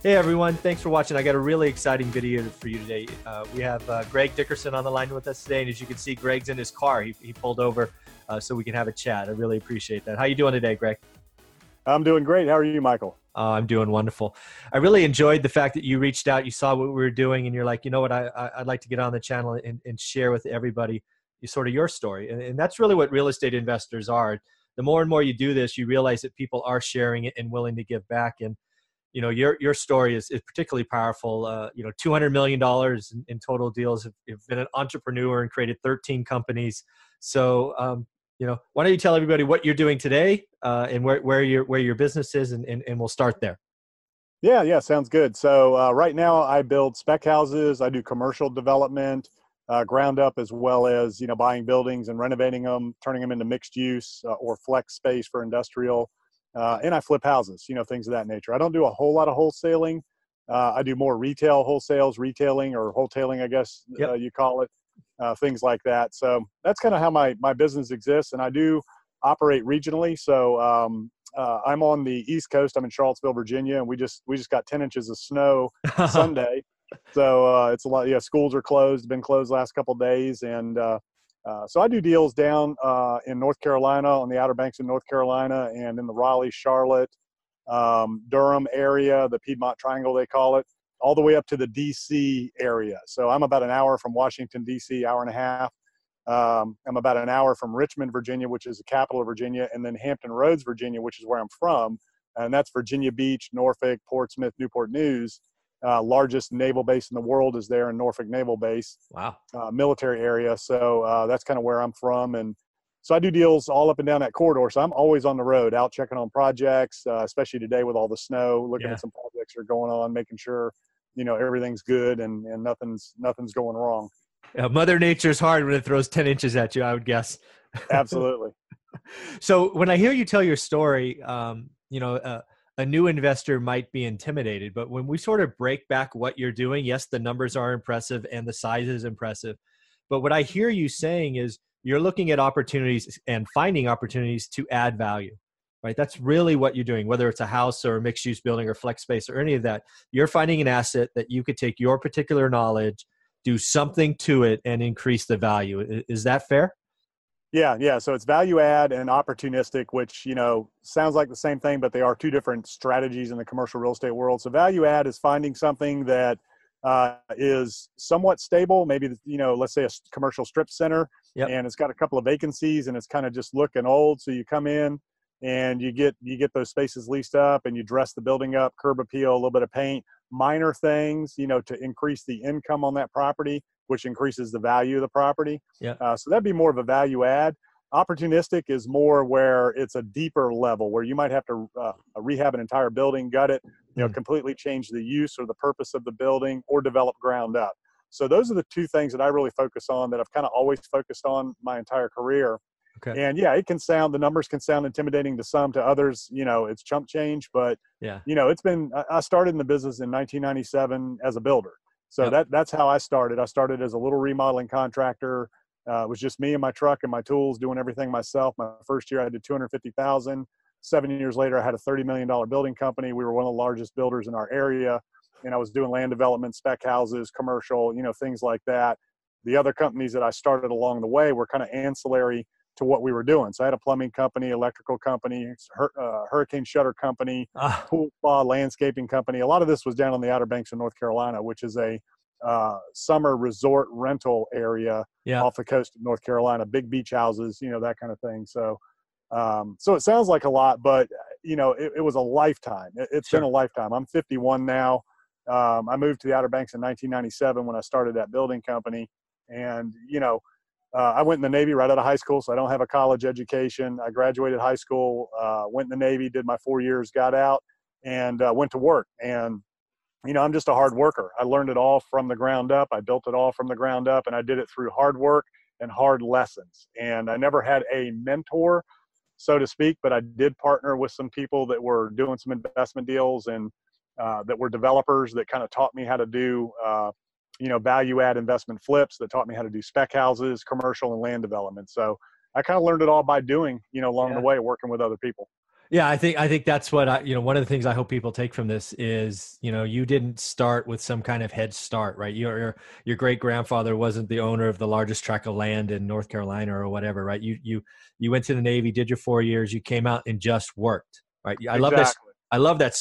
Hey everyone, thanks for watching. I got a really exciting video for you today. Uh, we have uh, Greg Dickerson on the line with us today, and as you can see, Greg's in his car. He, he pulled over uh, so we can have a chat. I really appreciate that. How you doing today, Greg? I'm doing great. How are you, Michael? Uh, I'm doing wonderful. I really enjoyed the fact that you reached out, you saw what we were doing, and you're like, you know what, I, I, would like to get on the channel and, and share with everybody sort of your story. And, and that's really what real estate investors are. The more and more you do this, you realize that people are sharing it and willing to give back. And you know your your story is, is particularly powerful. Uh, you know, two hundred million dollars in, in, total deals. you've been an entrepreneur and created thirteen companies. So, um, you know, why don't you tell everybody what you're doing today uh, and where where your where your business is, and, and, and we'll start there. Yeah, yeah, sounds good. So uh, right now, I build spec houses. I do commercial development, uh, ground up, as well as you know buying buildings and renovating them, turning them into mixed use uh, or flex space for industrial uh, and I flip houses, you know, things of that nature. I don't do a whole lot of wholesaling. Uh, I do more retail wholesales, retailing or wholetailing, I guess yep. uh, you call it, uh, things like that. So that's kind of how my my business exists, and I do operate regionally. So um, uh, I'm on the East Coast. I'm in Charlottesville, Virginia, and we just we just got 10 inches of snow Sunday. So uh, it's a lot. Yeah, schools are closed. Been closed last couple days, and uh, so I do deals down uh, in North Carolina, on the Outer Banks in North Carolina, and in the Raleigh, Charlotte, um, Durham area, the Piedmont Triangle they call it, all the way up to the D.C. area. So I'm about an hour from Washington D.C., hour and a half. Um, I'm about an hour from Richmond, Virginia, which is the capital of Virginia, and then Hampton Roads, Virginia, which is where I'm from, and that's Virginia Beach, Norfolk, Portsmouth, Newport News uh, largest naval base in the world is there in Norfolk Naval Base. Wow. Uh, military area. So uh, that's kind of where I'm from. And so I do deals all up and down that corridor. So I'm always on the road, out checking on projects, uh, especially today with all the snow, looking yeah. at some projects that are going on, making sure, you know, everything's good and, and nothing's, nothing's going wrong. Yeah, Mother Nature's hard when it throws 10 inches at you, I would guess. Absolutely. so when I hear you tell your story, um, you know, uh, a new investor might be intimidated. But when we sort of break back what you're doing, yes, the numbers are impressive and the size is impressive. But what I hear you saying is you're looking at opportunities and finding opportunities to add value, right? That's really what you're doing, whether it's a house or a mixed use building or flex space or any of that. You're finding an asset that you could take your particular knowledge, do something to it, and increase the value. Is that fair? Yeah, yeah. So it's value add and opportunistic, which you know sounds like the same thing, but they are two different strategies in the commercial real estate world. So value add is finding something that uh, is somewhat stable. Maybe you know, let's say a commercial strip center, yep. and it's got a couple of vacancies, and it's kind of just looking old. So you come in and you get you get those spaces leased up, and you dress the building up, curb appeal, a little bit of paint, minor things, you know, to increase the income on that property which increases the value of the property. Yeah. Uh, so that'd be more of a value add. Opportunistic is more where it's a deeper level where you might have to uh, rehab an entire building, gut it, you know, mm. completely change the use or the purpose of the building, or develop ground up. So those are the two things that I really focus on that I've kind of always focused on my entire career. Okay. And yeah, it can sound the numbers can sound intimidating to some, to others, you know, it's chump change. But yeah, you know, it's been I started in the business in 1997 as a builder. So yep. that that's how I started. I started as a little remodeling contractor. Uh, it was just me and my truck and my tools doing everything myself. My first year I did 250,000. Seven years later, I had a $30 million building company. We were one of the largest builders in our area. And I was doing land development, spec houses, commercial, you know, things like that. The other companies that I started along the way were kind of ancillary to what we were doing. So I had a plumbing company, electrical company, uh, hurricane shutter company, ah. pool spa, landscaping company. A lot of this was down on the Outer Banks of North Carolina, which is a uh, summer resort rental area Yeah. off the coast of North Carolina, big beach houses, you know, that kind of thing. So, um, so it sounds like a lot, but you know, it, it was a lifetime. It, has Sure. been a lifetime. I'm 51 now. Um, I moved to the Outer Banks in 1997 when I started that building company, and you know, uh, I went in the Navy right out of high school, so I don't have a college education. I graduated high school, uh, went in the Navy, did my four years, got out, and uh, went to work. And you know, I'm just a hard worker. I learned it all from the ground up. I built it all from the ground up, and I did it through hard work and hard lessons. And I never had a mentor, so to speak, but I did partner with some people that were doing some investment deals and uh, that were developers that kind of taught me how to do, uh, you know, value add investment flips. That taught me how to do spec houses, commercial, and land development. So I kind of learned it all by doing, you know, along Yeah. the way, working with other people. Yeah, I think I think that's what I you know one of the things I hope people take from this is you know you didn't start with some kind of head start right your your, your great grandfather wasn't the owner of the largest tract of land in North Carolina or whatever right you you you went to the Navy did your four years you came out and just worked right I love this I love that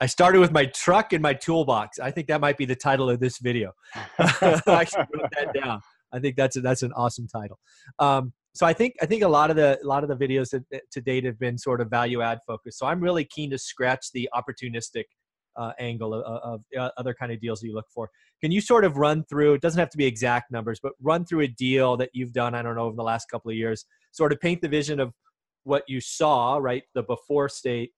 I started with my truck and my toolbox I think that might be the title of this video I should wrote that down. I think that's a, that's an awesome title. Um, so I think I think a lot of the a lot of the videos that, that to date have been sort of value add focused. So I'm really keen to scratch the opportunistic uh, angle of, of uh, other kind of deals that you look for. Can you sort of run through? It doesn't have to be exact numbers, but run through a deal that you've done. I don't know over the last couple of years. Sort of paint the vision of what you saw, right? The before state,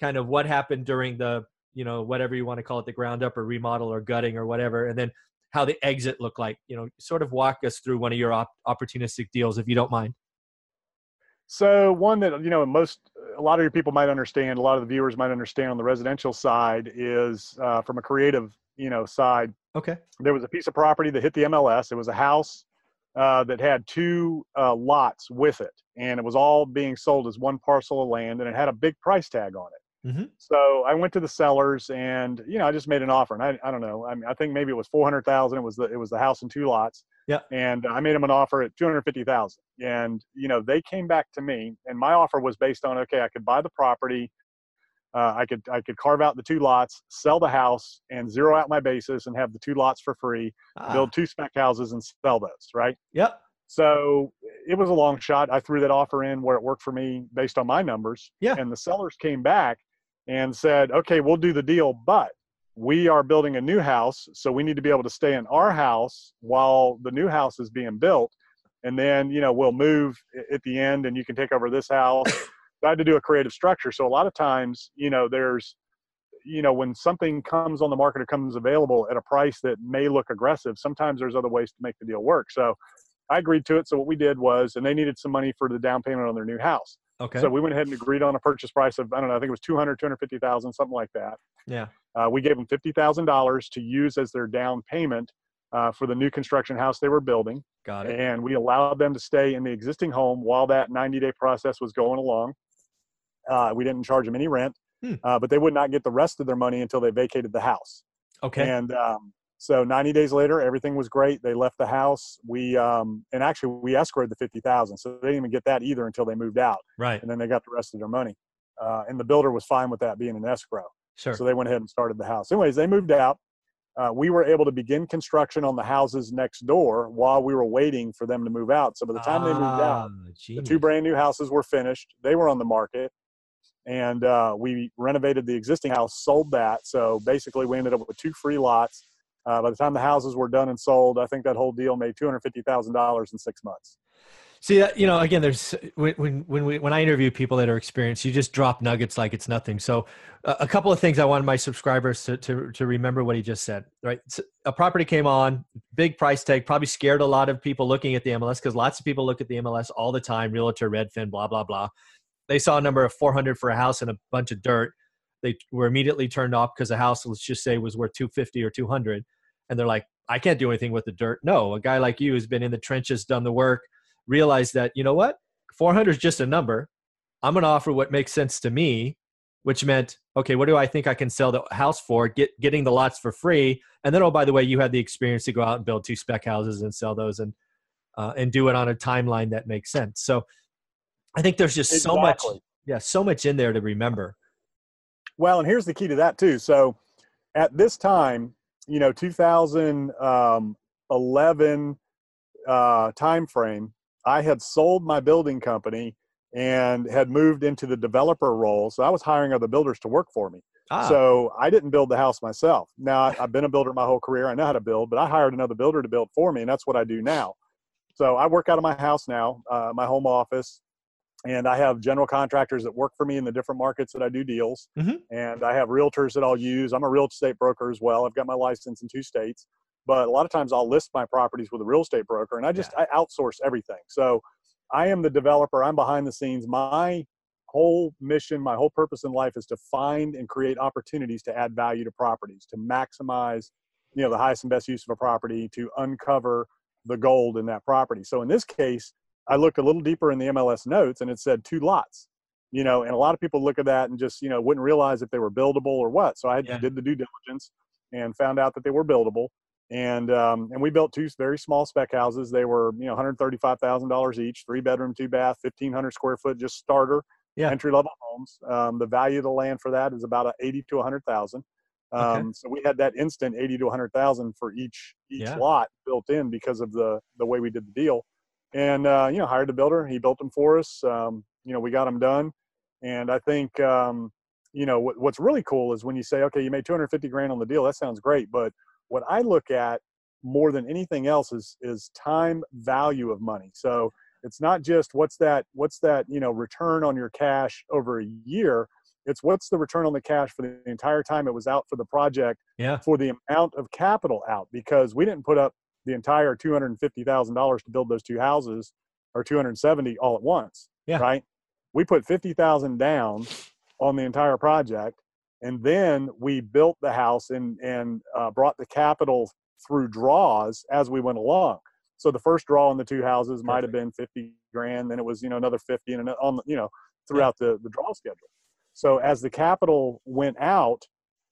kind of what happened during the you know whatever you want to call it, the ground up or remodel or gutting or whatever, and then how the exit looked like. You know, sort of walk us through one of your op- opportunistic deals, if you don't mind. So one that you know most a lot of your people might understand, a lot of the viewers might understand on the residential side is uh, from a creative you know side. Okay. There was a piece of property that hit the MLS. It was a house uh, that had two uh, lots with it, and it was all being sold as one parcel of land, and it had a big price tag on it. Mhm. So I went to the sellers, and you know I just made an offer, and I, I don't know, I mean I think maybe it was four hundred thousand. It was the it was the house and two lots. Yeah. And I made them an offer at two hundred fifty thousand, and you know they came back to me, and my offer was based on okay, I could buy the property, uh, I could I could carve out the two lots, sell the house, and zero out my basis, and have the two lots for free, Ah, build two spec houses, and sell those. Right. Yep. So it was a long shot. I threw that offer in where it worked for me based on my numbers. Yeah. And the sellers came back and said, okay, we'll do the deal, but we are building a new house. So we need to be able to stay in our house while the new house is being built. And then, you know, we'll move at the end and you can take over this house. So I had to do a creative structure. So a lot of times, you know, there's, you know, when something comes on the market or comes available at a price that may look aggressive, sometimes there's other ways to make the deal work. So I agreed to it. So what we did was, and they needed some money for the down payment on their new house. Okay. So we went ahead and agreed on a purchase price of, I don't know, I think it was 200, 250,000, something like that. yeah. Uh, we gave them $50,000 to use as their down payment uh, for the new construction house they were building. Got it. And we allowed them to stay in the existing home while that 90 day process was going along. Uh, we didn't charge them any rent, Hmm. uh, but they would not get the rest of their money until they vacated the house. Okay. And um, so 90 days later, everything was great. They left the house. We um, and actually we escrowed the 50,000, so they didn't even get that either until they moved out, right. and then they got the rest of their money. Uh, and the builder was fine with that being an escrow, Sure. so they went ahead and started the house. Anyways, they moved out. Uh, we were able to begin construction on the houses next door while we were waiting for them to move out. So by the time they moved out, Ah, the two brand new houses were finished. They were on the market, and uh, we renovated the existing house, sold that. So basically, we ended up with two free lots. Uh, by the time the houses were done and sold, I think that whole deal made two hundred fifty thousand dollars in six months. See, uh, you know, again, there's when when when, we, when I interview people that are experienced, you just drop nuggets like it's nothing. So, uh, a couple of things I want my subscribers to, to to remember what he just said. Right, so a property came on, big price tag, probably scared a lot of people looking at the MLS because lots of people look at the MLS all the time. Realtor, Redfin, blah blah blah. They saw a number of 400 for a house and a bunch of dirt. They were immediately turned off because the house, let's just say, was worth 250 or 200, and they're like, I can't do anything with the dirt. No, a guy like you who's been in the trenches, done the work realized that you know what? 400 is just a number. I'm going to offer what makes sense to me which meant okay what do i think i can sell the house for? Get getting the lots for free. And then oh by the way you had the experience to go out and build two spec houses and sell those and uh, and do it on a timeline that makes sense. So i think there's just so much yeah so much in there to remember. Well, and here's the key to that too. So, at this time, you know 2011 uh, time frame, I had sold my building company and had moved into the developer role. So I was hiring other builders to work for me. Ah. So I didn't build the house myself. Now I've been a builder my whole career. I know how to build, but I hired another builder to build for me, and that's what I do now. So I work out of my house now, uh, my home office, and I have general contractors that work for me in the different markets that I do deals, mm-hmm. and I have realtors that I'll use. I'm a real estate broker as well. I've got my license in two states, but a lot of times I'll list my properties with a real estate broker, and I just yeah. I outsource everything. So I am the developer. I'm behind the scenes. My whole mission, my whole purpose in life is to find and create opportunities to add value to properties, to maximize, you know, the highest and best use of a property, to uncover the gold in that property. So in this case, I looked a little deeper in the MLS notes and it said two lots. You know, and a lot of people look at that and just, you know, wouldn't realize if they were buildable or what. So I yeah. did the due diligence and found out that they were buildable and um, and we built two very small spec houses. They were you know one hundred thirty five thousand dollars each, three bedroom, two bath, fifteen hundred square foot, just starter yeah. entry level homes. Um, the value of the land for that is about a eighty to a hundred thousand. Um, okay. So we had that instant eighty to a hundred thousand for each each yeah. lot built in because of the the way we did the deal. And uh, you know hired the builder. He built them for us. Um, you know we got them done. And I think um, you know what, what's really cool is when you say, okay, you made two hundred fifty grand on the deal. That sounds great, but what I look at more than anything else is is time value of money. So it's not just what's that what's that you know return on your cash over a year. It's what's the return on the cash for the entire time it was out for the project. Yeah. For the amount of capital out because we didn't put up the entire two hundred and fifty thousand dollars to build those two houses or two hundred seventy all at once. Yeah. Right. We put fifty thousand down on the entire project and then we built the house and and uh, brought the capital through draws as we went along. So the first draw on the two houses might have been 50 grand, then it was you know another 50 and on you know throughout yeah. the the draw schedule. So as the capital went out,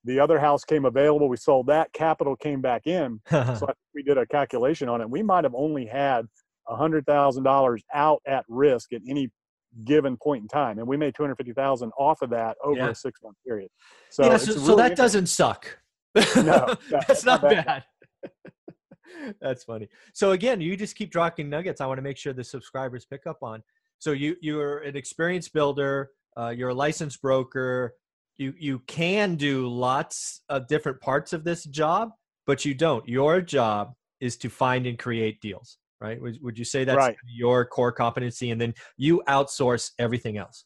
the other house came available. We sold that. Capital came back in. so we did a calculation on it. We might have only had a hundred thousand dollars out at risk at any given point in time, and we made two hundred fifty thousand off of that over yeah. a six month period. So, yeah, so, really so that doesn't suck. No, no that's not, not bad. bad. that's funny. So again, you just keep dropping nuggets. I want to make sure the subscribers pick up on. So you you're an experienced builder. Uh, you're a licensed broker. You you can do lots of different parts of this job, but you don't. Your job is to find and create deals right? Would, would you say that's right. your core competency and then you outsource everything else?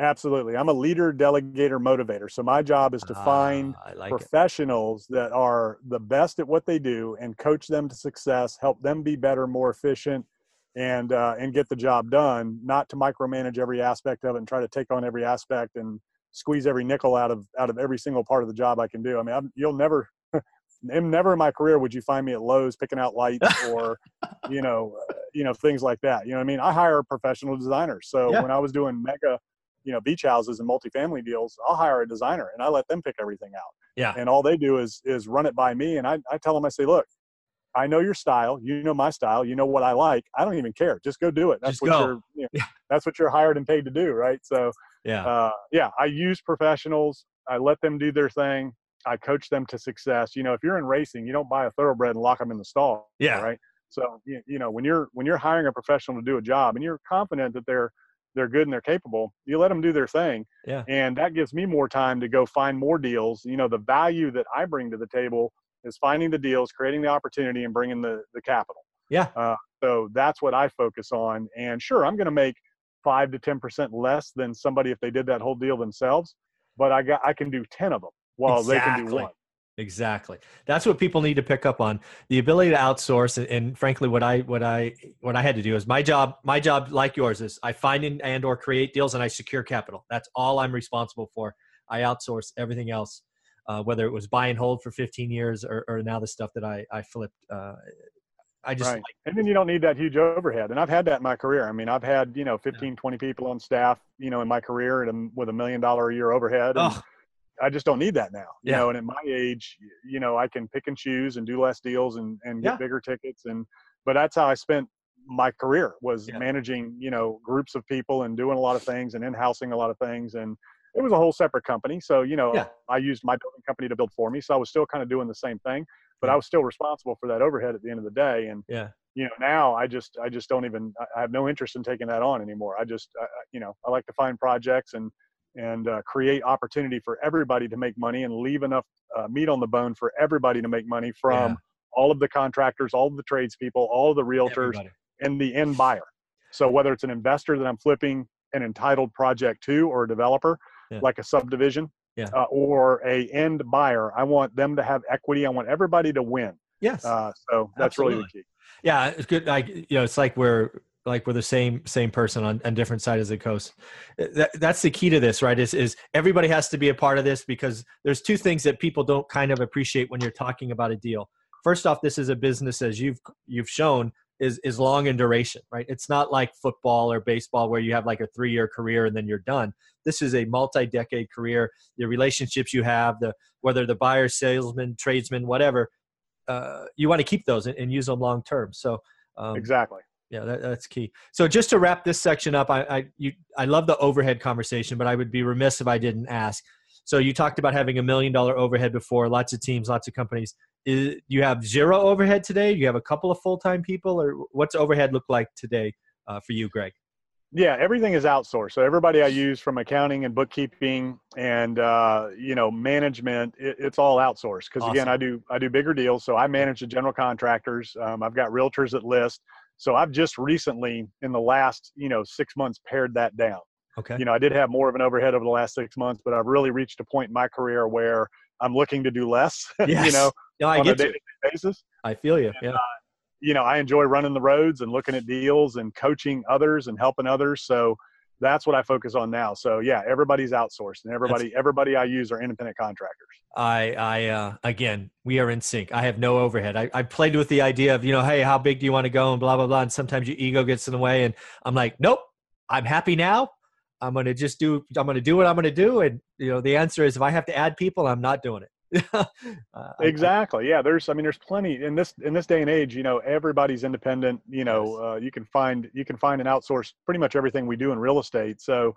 Absolutely. I'm a leader, delegator, motivator. So my job is to ah, find like professionals it. that are the best at what they do and coach them to success, help them be better, more efficient, and uh, and get the job done. Not to micromanage every aspect of it and try to take on every aspect and squeeze every nickel out of out of every single part of the job I can do. I mean, I'm, you'll never never in my career would you find me at Lowe's picking out lights or, you know, uh, you know things like that. You know, I mean, I hire professional designers. So yeah. when I was doing mega, you know, beach houses and multifamily deals, I'll hire a designer and I let them pick everything out. Yeah. And all they do is is run it by me, and I I tell them I say, look, I know your style. You know my style. You know what I like. I don't even care. Just go do it. That's Just what go. you're. You know, yeah. That's what you're hired and paid to do, right? So yeah, uh, yeah. I use professionals. I let them do their thing. I coach them to success. You know, if you're in racing, you don't buy a thoroughbred and lock them in the stall. Yeah. Right. So you, you know when you're when you're hiring a professional to do a job and you're confident that they're they're good and they're capable, you let them do their thing. Yeah. And that gives me more time to go find more deals. You know, the value that I bring to the table is finding the deals, creating the opportunity, and bringing the the capital. Yeah. Uh, so that's what I focus on. And sure, I'm going to make five to ten percent less than somebody if they did that whole deal themselves, but I got I can do ten of them while exactly. they can do one. Exactly. That's what people need to pick up on. The ability to outsource and, and, frankly what I what I what I had to do is my job my job like yours is I find and, and or create deals and I secure capital. That's all I'm responsible for. I outsource everything else. Uh, whether it was buy and hold for 15 years or, or now the stuff that I, I flipped. Uh, I just right. Like, and then you don't need that huge overhead. And I've had that in my career. I mean, I've had, you know, 15, yeah. 20 people on staff, you know, in my career and with a million dollar a year overhead. And, oh I just don't need that now. You yeah. know, and at my age, you know, I can pick and choose and do less deals and, and get yeah. bigger tickets. And, but that's how I spent my career was managing, you know, groups of people and doing a lot of things and in-housing a lot of things. And it was a whole separate company. So, you know, Yeah. I used my building company to build for me. So I was still kind of doing the same thing, but I was still responsible for that overhead at the end of the day. And, Yeah. you know, now I just, I just don't even, I- have no interest in taking that on anymore. I just, I- you know, I like to find projects and, and uh, create opportunity for everybody to make money and leave enough uh, meat on the bone for everybody to make money from Yeah. all of the contractors, all of the tradespeople, all of the realtors, Everybody. and the end buyer. So whether it's an investor that I'm flipping an entitled project to, or a developer, Yeah. like a subdivision, Yeah. uh, or a end buyer, I want them to have equity. I want everybody to win. Yes. Uh, so that's really the key. yeah. It's good. Like, you know, it's like we're, like we're the same same person on, on different sides of the coast. That, that's the key to this, right? Is is everybody has to be a part of this because there's two things that people don't kind of appreciate when you're talking about a deal. First off, this is a business as you've you've shown is is long in duration, right? It's not like football or baseball where you have like a three year career and then you're done. This is a multi decade career. The relationships you have, the whether the buyer, salesman, tradesman, whatever, uh, you want to keep those and, and use them long term. So um, Exactly. yeah, that, that's key. So just to wrap this section up, I I, you, I love the overhead conversation, but I would be remiss if I didn't ask. So you talked about having a million dollar overhead before, lots of teams, lots of companies. Is, you have zero overhead today? You have a couple of full time people, or what's overhead look like today uh, for you, Greg? Yeah, everything is outsourced. So everybody I use from accounting and bookkeeping and uh, you know management, it, it's all outsourced. Because again, I do I do bigger deals. So I manage the general contractors. Um, I've got realtors that list. So I've just recently, in the last you know six months, pared that down. Okay. You know, I did have more of an overhead over the last six months, but I've really reached a point in my career where I'm looking to do less. Yes. you know, no, I on a get you. day-to-day basis I feel you. Yeah. you know, I enjoy running the roads and looking at deals and coaching others and helping others. So that's what I focus on now. So yeah, everybody's outsourced and everybody everybody I use are independent contractors. I, I, uh, again, we are in sync. I have no overhead. I, I played with the idea of, you know, hey, how big do you want to go and blah, blah, blah. And sometimes your ego gets in the way. And I'm like, nope, I'm happy now. I'm going to just do, I'm going to do what I'm going to do. And, you know, the answer is if I have to add people, I'm not doing it. Uh, Exactly. Yeah, there's I mean there's plenty in this in this day and age, you know, everybody's independent, you know, Yes. uh, you can find you can find and outsource pretty much everything we do in real estate. So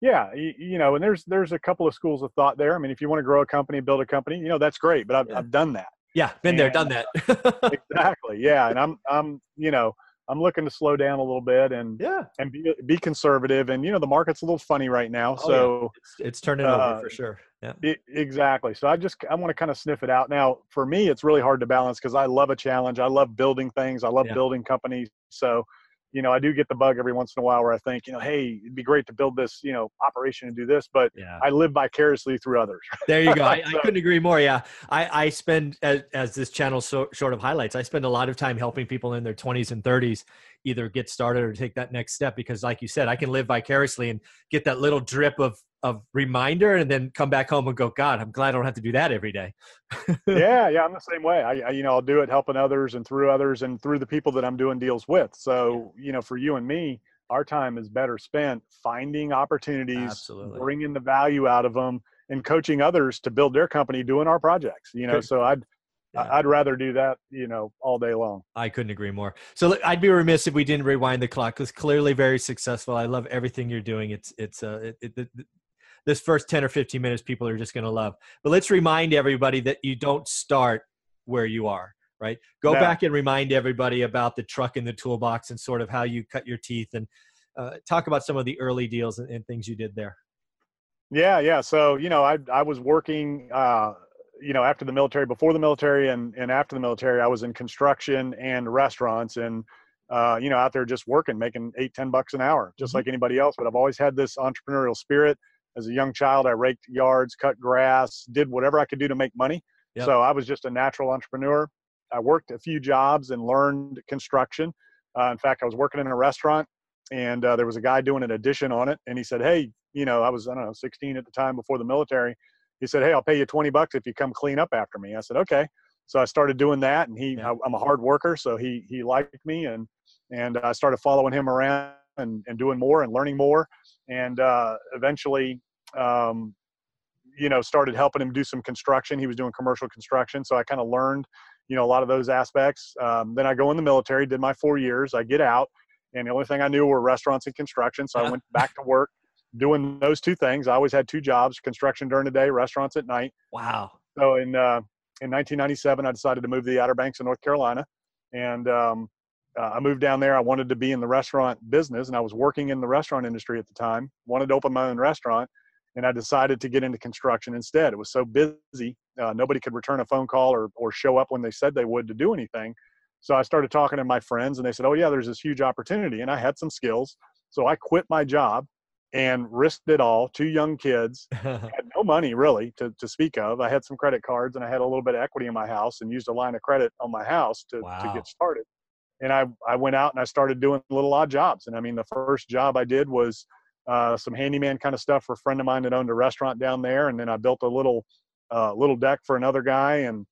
yeah, you, you know, and there's there's a couple of schools of thought there. I mean, if you want to grow a company, build a company, you know, that's great, but I've Yeah. I've done that. yeah, been there, done that. exactly. Yeah, and I'm I'm you know I'm looking to slow down a little bit and yeah, and be be conservative. And you know the market's a little funny right now, Oh, yeah. so it's, it's turning over Uh, for sure. Yeah. it, exactly. So I just I want to kind of sniff it out. Now for me, it's really hard to balance because I love a challenge. I love building things. I love Yeah. building companies. So you know I do get the bug every once in a while where I think you know hey it'd be great to build this you know operation and do this, but Yeah. I live vicariously through others. There you go. I, I couldn't agree more. Yeah, I, I spend as, as this channel so, sort of highlights. I spend a lot of time helping people in their 20s and 30s either get started or take that next step because, like you said, I can live vicariously and get that little drip of of reminder, and then come back home and go, God, I'm glad I don't have to do that every day. yeah, yeah, I'm the same way. I, I, you know, I'll do it helping others and through others and through the people that I'm doing deals with. So, you know, for you and me, our time is better spent finding opportunities, Absolutely. bringing the value out of them, and coaching others to build their company doing our projects. You know, so I'd Yeah. I'd rather do that, you know, all day long. I couldn't agree more. So I'd be remiss if we didn't rewind the clock. It's clearly very successful. I love everything you're doing. It's it's uh it, it, it, this first ten or fifteen minutes, people are just going to love. But let's remind everybody that you don't start where you are. Right. Go No. back and remind everybody about the truck in the toolbox and sort of how you cut your teeth and uh, talk about some of the early deals and, and things you did there. Yeah, yeah. So, you know, I I was working uh, you know, after the military, before the military and and after the military, I was in construction and restaurants and uh, you know, out there just working, making eight, ten bucks an hour, just Mhm. like anybody else. But I've always had this entrepreneurial spirit. As a young child, I raked yards, cut grass, did whatever I could do to make money. Yep. So I was just a natural entrepreneur. I worked a few jobs and learned construction. Uh, in fact, I was working in a restaurant and uh, there was a guy doing an addition on it. And he said, Hey, you know, I was, I don't know, 16 at the time before the military. He said, Hey, I'll pay you 20 bucks if you come clean up after me. I said, Okay. So I started doing that and he, Yeah. I, I'm a hard worker. So he, he liked me and, and I started following him around and, and doing more and learning more. And uh, eventually, um, you know, started helping him do some construction. He was doing commercial construction. So I kind of learned, you know, a lot of those aspects. Um, then I go in the military, did my four years. I get out, and the only thing I knew were restaurants and construction. So Yeah. I went back to work, doing those two things. I always had two jobs: construction during the day, restaurants at night. Wow. So in uh, in 1997, I decided to move to the Outer Banks of North Carolina, and um, uh, I moved down there. I wanted to be in the restaurant business, and I was working in the restaurant industry at the time. Wanted to open my own restaurant, and I decided to get into construction instead. It was so busy, uh, nobody could return a phone call or or show up when they said they would to do anything. So I started talking to my friends, and they said, "Oh yeah, there's this huge opportunity," and I had some skills. So I quit my job and risked it all. Two young kids, had no money really to, to speak of. I had some credit cards and I had a little bit of equity in my house and used a line of credit on my house to, Wow. to get started. And I, I went out and I started doing little odd jobs. And I mean, the first job I did was uh, some handyman kind of stuff for a friend of mine that owned a restaurant down there. And then I built a little, uh, little deck for another guy and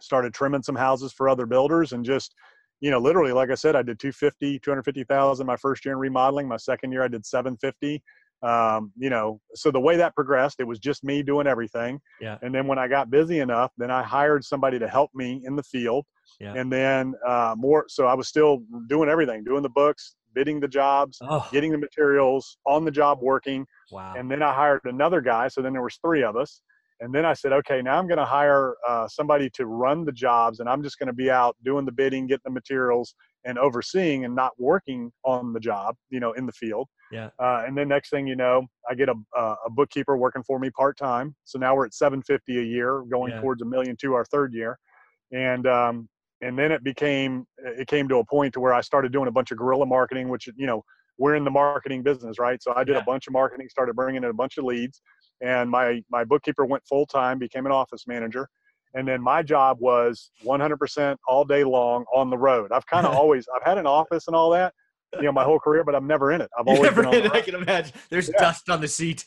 started trimming some houses for other builders and just, you know, literally, like I said, I did 250, 250,000 my first year in remodeling. My second year, I did 750. Um, you know, so the way that progressed, it was just me doing everything. Yeah. And then when I got busy enough, then I hired somebody to help me in the field. Yeah. And then uh, more, so I was still doing everything, doing the books, bidding the jobs, Oh, getting the materials, on the job working. wow. And then I hired another guy. So then there was three of us. And then I said, okay, now I'm going to hire uh, somebody to run the jobs, and I'm just going to be out doing the bidding, getting the materials, and overseeing, and not working on the job, you know, in the field. Yeah. Uh, and then next thing you know, I get a uh, a bookkeeper working for me part time. So now we're at 750 a year, going Yeah. towards a million two our third year, and um, and then it became it came to a point to where I started doing a bunch of guerrilla marketing, which you know we're in the marketing business, right? So I did Yeah. a bunch of marketing, started bringing in a bunch of leads, and my my bookkeeper went full time, became an office manager, and then my job was 100% all day long on the road. I've kind of always I've had an office and all that, you know, my whole career, but I'm never in it. I've always never been on the did, I can imagine. There's Yeah. dust on the seat.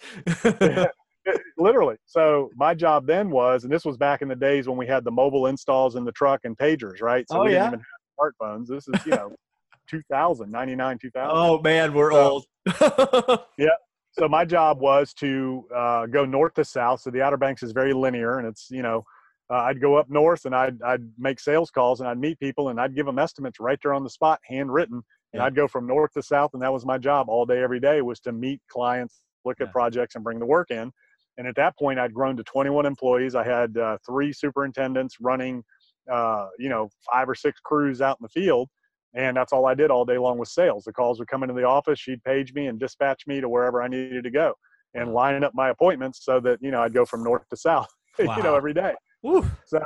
literally. So my job then was, and this was back in the days when we had the mobile installs in the truck and pagers, right? So Oh, we yeah? didn't even have smartphones. This is, you know, 2000, 99, 2000. oh man, we're So- old. Yeah. So my job was to uh, go north to south. So the Outer Banks is very linear, and it's you know, uh, I'd go up north and I'd I'd make sales calls and I'd meet people and I'd give them estimates right there on the spot, handwritten, and Yeah. I'd go from north to south, and that was my job all day, every day, was to meet clients, look Yeah. at projects, and bring the work in. And at that point, I'd grown to 21 employees. I had uh, three superintendents running, uh, you know, five or six crews out in the field and that's all I did all day long was sales. The calls would come into the office, she'd page me and dispatch me to wherever I needed to go, and Wow. lining up my appointments so that you know I'd go from north to south, you know, every day. Woo. So,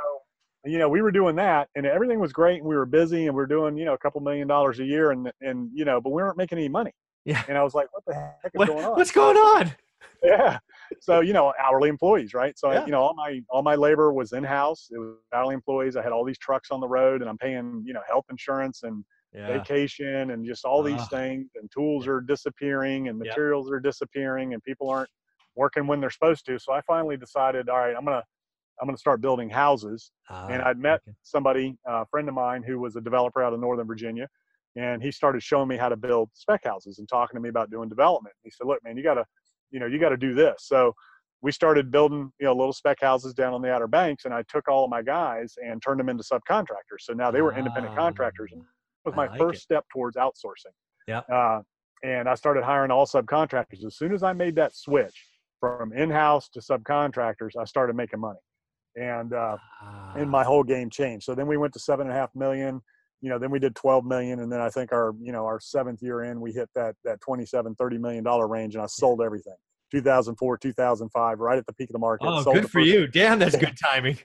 you know, we were doing that, and everything was great, and we were busy, and we were doing you know a couple million dollars a year, and and you know, but we weren't making any money. Yeah. And I was like, what the heck is What- going on? what's going on? yeah so you know hourly employees right? So Yeah. you know all my all my labor was in house it was hourly employees. I had all these trucks on the road and i'm paying you know health insurance and Yeah. vacation and just all these things and tools are disappearing and materials are disappearing and people aren't working when they're supposed to. So i finally decided all right i'm gonna i'm gonna start building houses and Ah, i'd met okay. somebody a friend of mine who was a developer out of northern virginia and he started showing me how to build spec houses and talking to me about doing development. He said look man you gotta you know you gotta do this so we started building you know little spec houses down on the outer banks and i took all of my guys and turned them into subcontractors so now they were independent contractors Ah, was my like first it. step towards outsourcing. Yeah. Uh, and I started hiring all subcontractors. As soon as I made that switch from in-house to subcontractors, I started making money, and uh, and my Ah, whole game changed. So then we went to seven and a half million. You know, then we did 12 million, and then I think our you know our seventh year in, we hit that that 27, 30 million dollar range, and I sold everything. 2004, 2005, right at the peak of the market. Oh, good for you. Damn, that's good timing.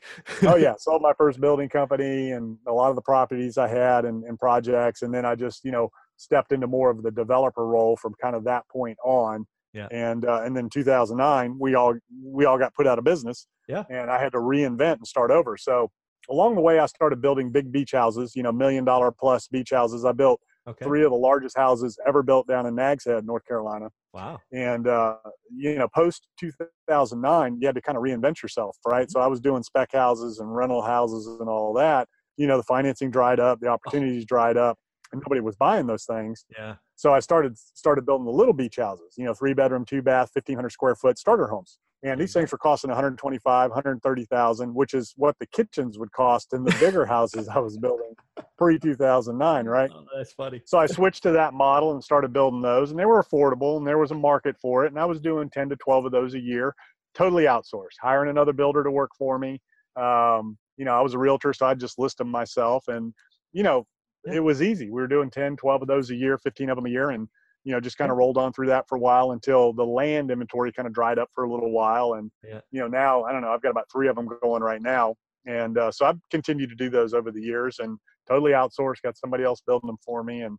oh yeah sold my first building company and a lot of the properties i had and, and projects and then i just you know stepped into more of the developer role from kind of that point on Yeah. and uh, and then 2009 we all we all got put out of business Yeah. and i had to reinvent and start over so along the way i started building big beach houses you know million dollar plus beach houses. I built Okay. three of the largest houses ever built down in nags head north carolina. Wow. and uh, you know post 2009 you had to kind of reinvent yourself right? So i was doing spec houses and rental houses and all that. You know the financing dried up the opportunities dried up and nobody was buying those things. Yeah. So I started started building the little beach houses, you know, three bedroom, two bath, 1500 square foot starter homes. And these things were costing 125, 130,000, which is what the kitchens would cost in the bigger houses I was building pre 2009, right? Oh, that's funny. So I switched to that model and started building those, and they were affordable, and there was a market for it. And I was doing 10 to 12 of those a year, totally outsourced, hiring another builder to work for me. Um, you know, I was a realtor, so I just list them myself, and you know, Yeah. it was easy. We were doing 10, 12 of those a year, 15 of them a year, and you know, just kind of rolled on through that for a while until the land inventory kind of dried up for a little while. And, Yeah. you know, now I don't know, I've got about three of them going right now. And uh, so I've continued to do those over the years and totally outsourced, got somebody else building them for me. And,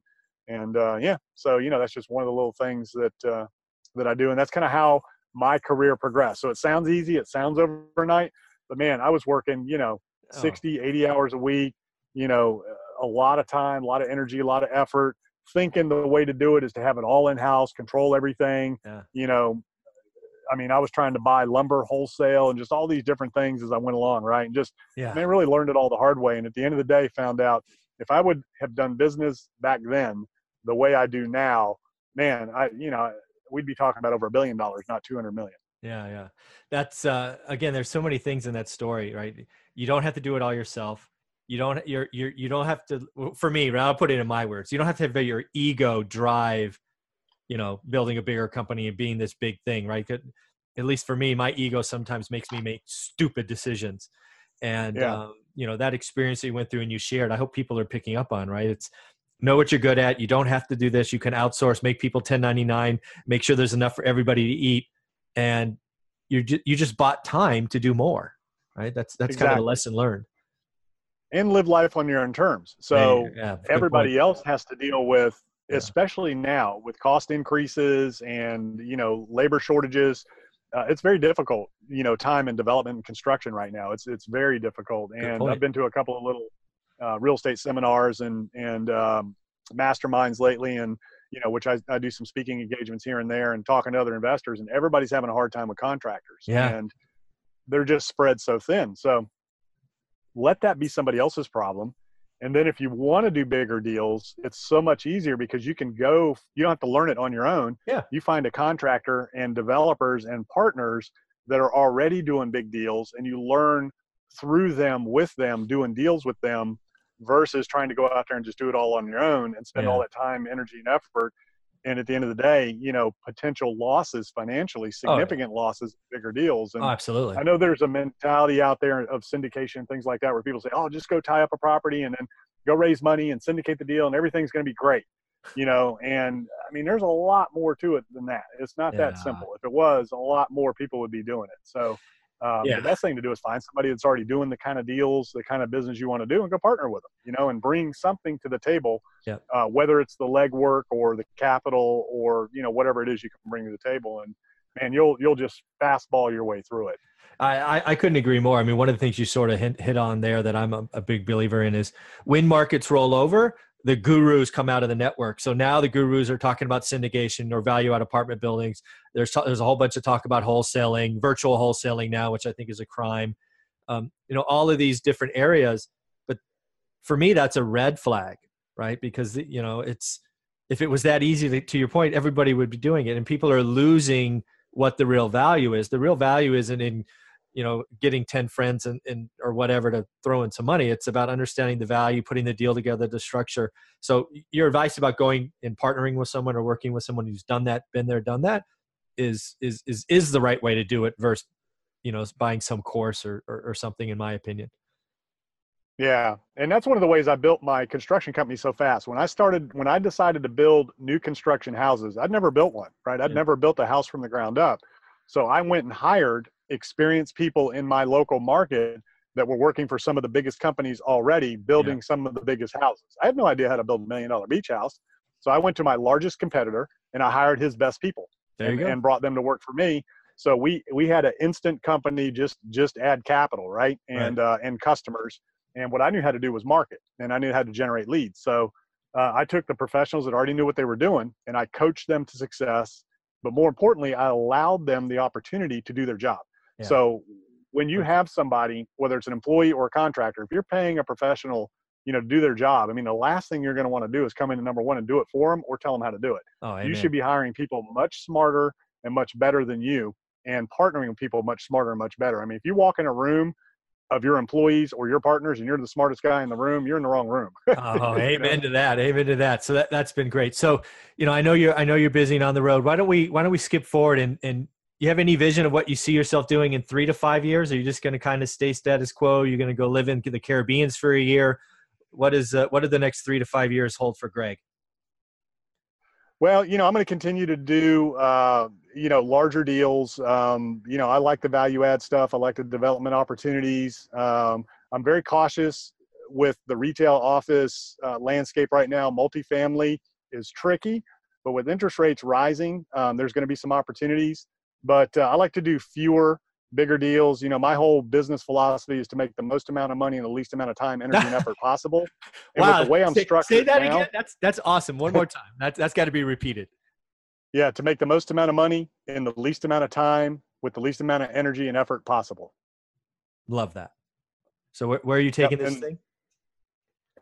and uh, yeah, so, you know, that's just one of the little things that, uh, that I do. And that's kind of how my career progressed. So it sounds easy. It sounds overnight, but man, I was working, you know, Oh, 60, 80 hours a week, you know, a lot of time, a lot of energy, a lot of effort, thinking the way to do it is to have it all in house, control everything. Yeah. You know, I mean, I was trying to buy lumber wholesale and just all these different things as I went along, right? And just, yeah. I mean, really learned it all the hard way. And at the end of the day, found out if I would have done business back then the way I do now, man, I, you know, we'd be talking about over a billion dollars, not 200 million. Yeah, yeah. That's uh again there's so many things in that story, right? You don't have to do it all yourself. You don't you're you're you don't have to for me, right, I'll put it in my words. You don't have to have your ego drive, you know, building a bigger company and being this big thing, right? At least for me, my ego sometimes makes me make stupid decisions. And Yeah. um, you know, that experience that you went through and you shared, I hope people are picking up on, right? It's know what you're good at. You don't have to do this. You can outsource, make people 1099, make sure there's enough for everybody to eat and you you just bought time to do more right that's that's kind of Exactly. the lesson learned And live life on your own terms. So, yeah, good point. everybody else has to deal with Yeah. especially now with cost increases and you know labor shortages uh, it's very difficult you know time and development and construction right now it's it's very difficult and point. i've been to a couple of little uh, real estate seminars and and um, masterminds lately and you know which I, I do some speaking engagements here and there and talking to other investors and everybody's having a hard time with contractors Yeah. and they're just spread so thin so let that be somebody else's problem and then if you want to do bigger deals, it's so much easier because you can go, you don't have to learn it on your own. Yeah. You find a contractor and developers and partners that are already doing big deals and you learn through them with them doing deals with them versus trying to go out there and just do it all on your own and spend Yeah. all that time, energy, and effort. And at the end of the day, you know, potential losses financially, Oh, yeah. significant losses, bigger deals. Oh, and oh absolutely I know there's a mentality out there of syndication and things like that where people say, "Oh, just go tie up a property and then go raise money and syndicate the deal and everything's going to be great." You know, and I mean, there's a lot more to it than that. It's not Yeah. that simple. If it was, a lot more people would be doing it. So, um, Yeah. the best thing to do is find somebody that's already doing the kind of deals, the kind of business you want to do, and go partner with them. You know, and bring something to the table. Yeah. Uh, whether it's the legwork or the capital or you know whatever it is you can bring to the table, and man, you'll you'll just fastball your way through it. I, I, I couldn't agree more. I mean, one of the things you sort of hit, hit on there that I'm a, a big believer in is when markets roll over, the gurus come out of the network. So now the gurus are talking about syndication or value add apartment buildings. There's there's a whole bunch of talk about wholesaling, virtual wholesaling now, which I think is a crime. Um, you know, all of these different areas. But for me, that's a red flag, right? Because you know, it's if it was that easy to, to your point, everybody would be doing it, and people are losing what the real value is. The real value isn't in you know getting 10 friends and, and or whatever to throw in some money it's about understanding the value putting the deal together the structure so your advice about going and partnering with someone or working with someone who's done that been there done that is is is is the right way to do it versus you know buying some course or or, or something in my opinion Yeah, and that's one of the ways I built my construction company so fast. When I started, when I decided to build new construction houses, I'd never built one, right? I'd Yeah. never built a house from the ground up. So I went and hired experienced people in my local market that were working for some of the biggest companies already, building some of the biggest houses. I had no idea how to build a million dollar beach house. So I went to my largest competitor and I hired his best people and, and brought them to work for me. So we we had an instant company just just add capital, right? And uh, and customers. And what I knew how to do was market, and I knew how to generate leads. So uh, I took the professionals that already knew what they were doing, and I coached them to success. But more importantly, I allowed them the opportunity to do their job. Yeah. So when you have somebody, whether it's an employee or a contractor, if you're paying a professional, you know, do their job. I mean, the last thing you're going to want to do is come into number one and do it for them or tell them how to do it. Oh, you should be hiring people much smarter and much better than you and partnering with people much smarter and much better. I mean, if you walk in a room of your employees or your partners and you're the smartest guy in the room, you're in the wrong room. oh, amen know? to that. Amen to that. So that, that's been great. So, you know, I know you're, I know you're busy and on the road. Why don't we, why don't we skip forward and, and you have any vision of what you see yourself doing in three to five years? Are you just going to kind of stay status quo? You're going to go live in the Caribbeans for a year? what is uh, what do the next three to five years hold for Greg? Well, you know, I'm going to continue to do, uh, you know, larger deals. Um, you know, I like the value add stuff. I like the development opportunities. Um, I'm very cautious with the retail office uh, landscape right now. Multifamily is tricky, but with interest rates rising, um, there's going to be some opportunities. But uh, I like to do fewer bigger deals. You know, my whole business philosophy is to make the most amount of money in the least amount of time, energy, and effort possible. And wow. the way I'm say, structured say that now, again. That's that's awesome. One more time. That's that's got to be repeated. Yeah, to make the most amount of money in the least amount of time with the least amount of energy and effort possible. Love that. So where, where are you taking yep, and, this thing?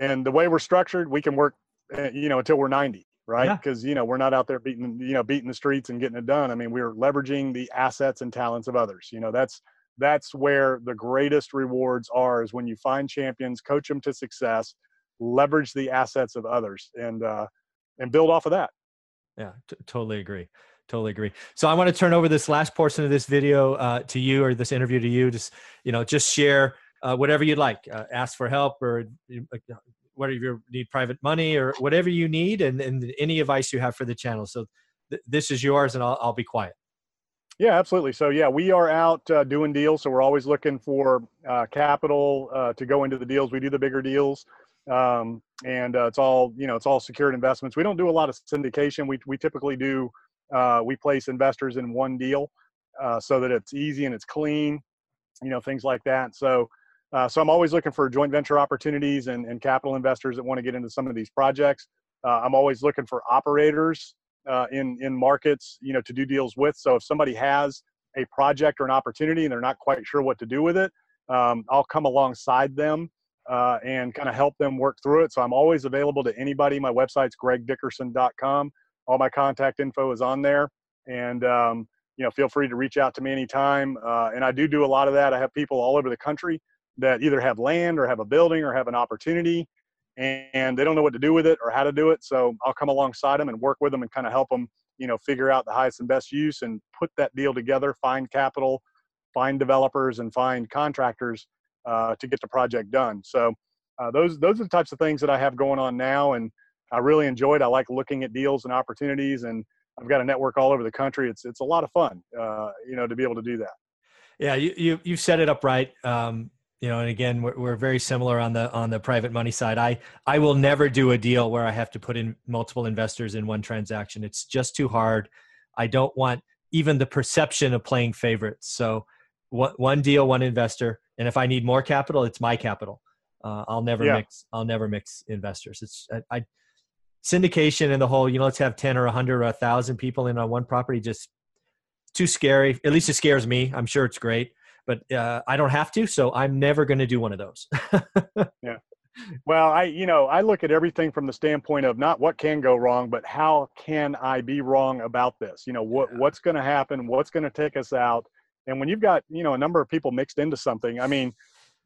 And the way we're structured, we can work, uh, you know, until we're 90 right? Because yeah. you know we're not out there beating you know beating the streets and getting it done. I mean, we're leveraging the assets and talents of others. You know, that's that's where the greatest rewards are is when you find champions, coach them to success, leverage the assets of others, and uh, and build off of that. Yeah, t- totally agree. Totally agree. So I want to turn over this last portion of this video uh, to you or this interview to you. Just you know, just share uh, whatever you'd like. Uh, ask for help or uh, whether you need private money or whatever you need and, and any advice you have for the channel. So th- this is yours and I'll, I'll be quiet. Yeah, absolutely. So yeah, we are out uh, doing deals. So we're always looking for uh, capital uh, to go into the deals. We do the bigger deals, um, and uh, it's all you know. It's all secured investments. We don't do a lot of syndication. We we typically do. Uh, we place investors in one deal, uh, so that it's easy and it's clean. You know things like that. So uh, so I'm always looking for joint venture opportunities and, and capital investors that want to get into some of these projects. Uh, I'm always looking for operators uh, in in markets, you know, to do deals with. So if somebody has a project or an opportunity and they're not quite sure what to do with it, um, I'll come alongside them uh, and kind of help them work through it. So I'm always available to anybody. My website's gregdickerson.com. All my contact info is on there, and um, you know, feel free to reach out to me anytime. Uh, and I do do a lot of that. I have people all over the country that either have land or have a building or have an opportunity and they don't know what to do with it or how to do it. So I'll come alongside them and work with them and kind of help them, you know, figure out the highest and best use and put that deal together, find capital, find developers and find contractors uh, to get the project done. So uh, those those are the types of things that I have going on now, and I really enjoy it. I like looking at deals and opportunities, and I've got a network all over the country. It's it's a lot of fun, uh, you know, to be able to do that. Yeah, you you you set it up right. Um, you know and again we're, we're very similar on the on the private money side. I i will never do a deal where i have to put in multiple investors in one transaction. It's just too hard. I don't want even the perception of playing favorites. So one, one deal one investor and if i need more capital it's my capital. Uh, i'll never yeah. mix i'll never mix investors. It's I, I syndication and the whole you know let's have 10 or 100 or 1000 people in on one property just too scary. At least it scares me. I'm sure it's great but uh, I don't have to, so I'm never going to do one of those. yeah. Well, I you know I look at everything from the standpoint of not what can go wrong, but how can I be wrong about this? You know what yeah. what's going to happen, what's going to take us out, and when you've got you know a number of people mixed into something, I mean,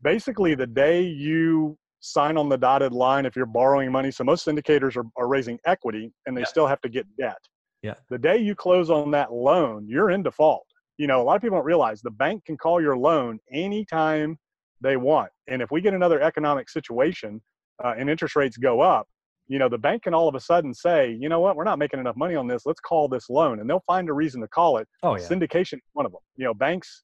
basically the day you sign on the dotted line, if you're borrowing money, so most syndicators are, are raising equity and they yeah. still have to get debt. Yeah. The day you close on that loan, you're in default you know, a lot of people don't realize the bank can call your loan anytime they want. And if we get another economic situation uh, and interest rates go up, you know, the bank can all of a sudden say, you know what, we're not making enough money on this. Let's call this loan. And they'll find a reason to call it. Oh, yeah. Syndication is one of them. You know, banks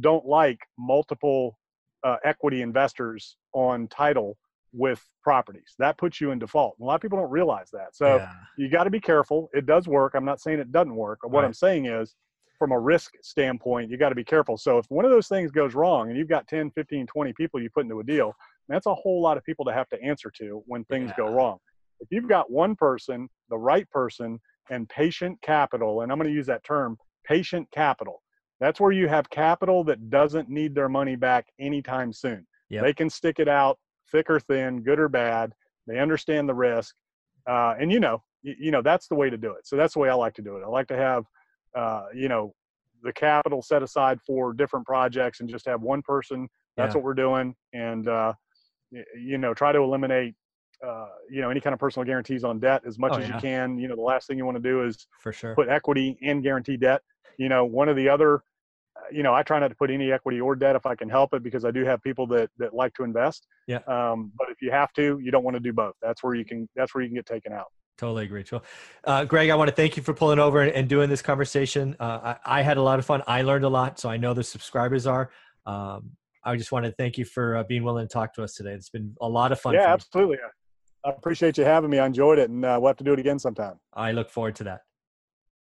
don't like multiple uh, equity investors on title with properties. That puts you in default. A lot of people don't realize that. So yeah. you got to be careful. It does work. I'm not saying it doesn't work. What right. I'm saying is from a risk standpoint, you got to be careful. So if one of those things goes wrong and you've got 10, 15, 20 people you put into a deal, that's a whole lot of people to have to answer to when things yeah. go wrong. If you've got one person, the right person, and patient capital, and I'm going to use that term, patient capital, that's where you have capital that doesn't need their money back anytime soon. Yep. They can stick it out thick or thin, good or bad. They understand the risk, uh, and you know, you, you, know that's the way to do it. So that's the way I like to do it. I like to have, uh, you know, the capital set aside for different projects and just have one person. That's yeah. what we're doing, and uh, you know, try to eliminate uh, you know any kind of personal guarantees on debt as much oh, as yeah. you can. You know, the last thing you want to do is for sure put equity and guarantee debt. You know, one of the other, uh, you know, I try not to put any equity or debt if I can help it because I do have people that that like to invest. Yeah. Um, but if you have to, you don't want to do both. That's where you can. That's where you can get taken out. Totally agree. Well, uh, Greg, I want to thank you for pulling over and, and doing this conversation. Uh, I, I, had a lot of fun. I learned a lot, so I know the subscribers are. Um, I just want to thank you for uh, being willing to talk to us today. It's been a lot of fun. Yeah, absolutely. I appreciate you having me. I enjoyed it, and uh, we'll have to do it again sometime. I look forward to that.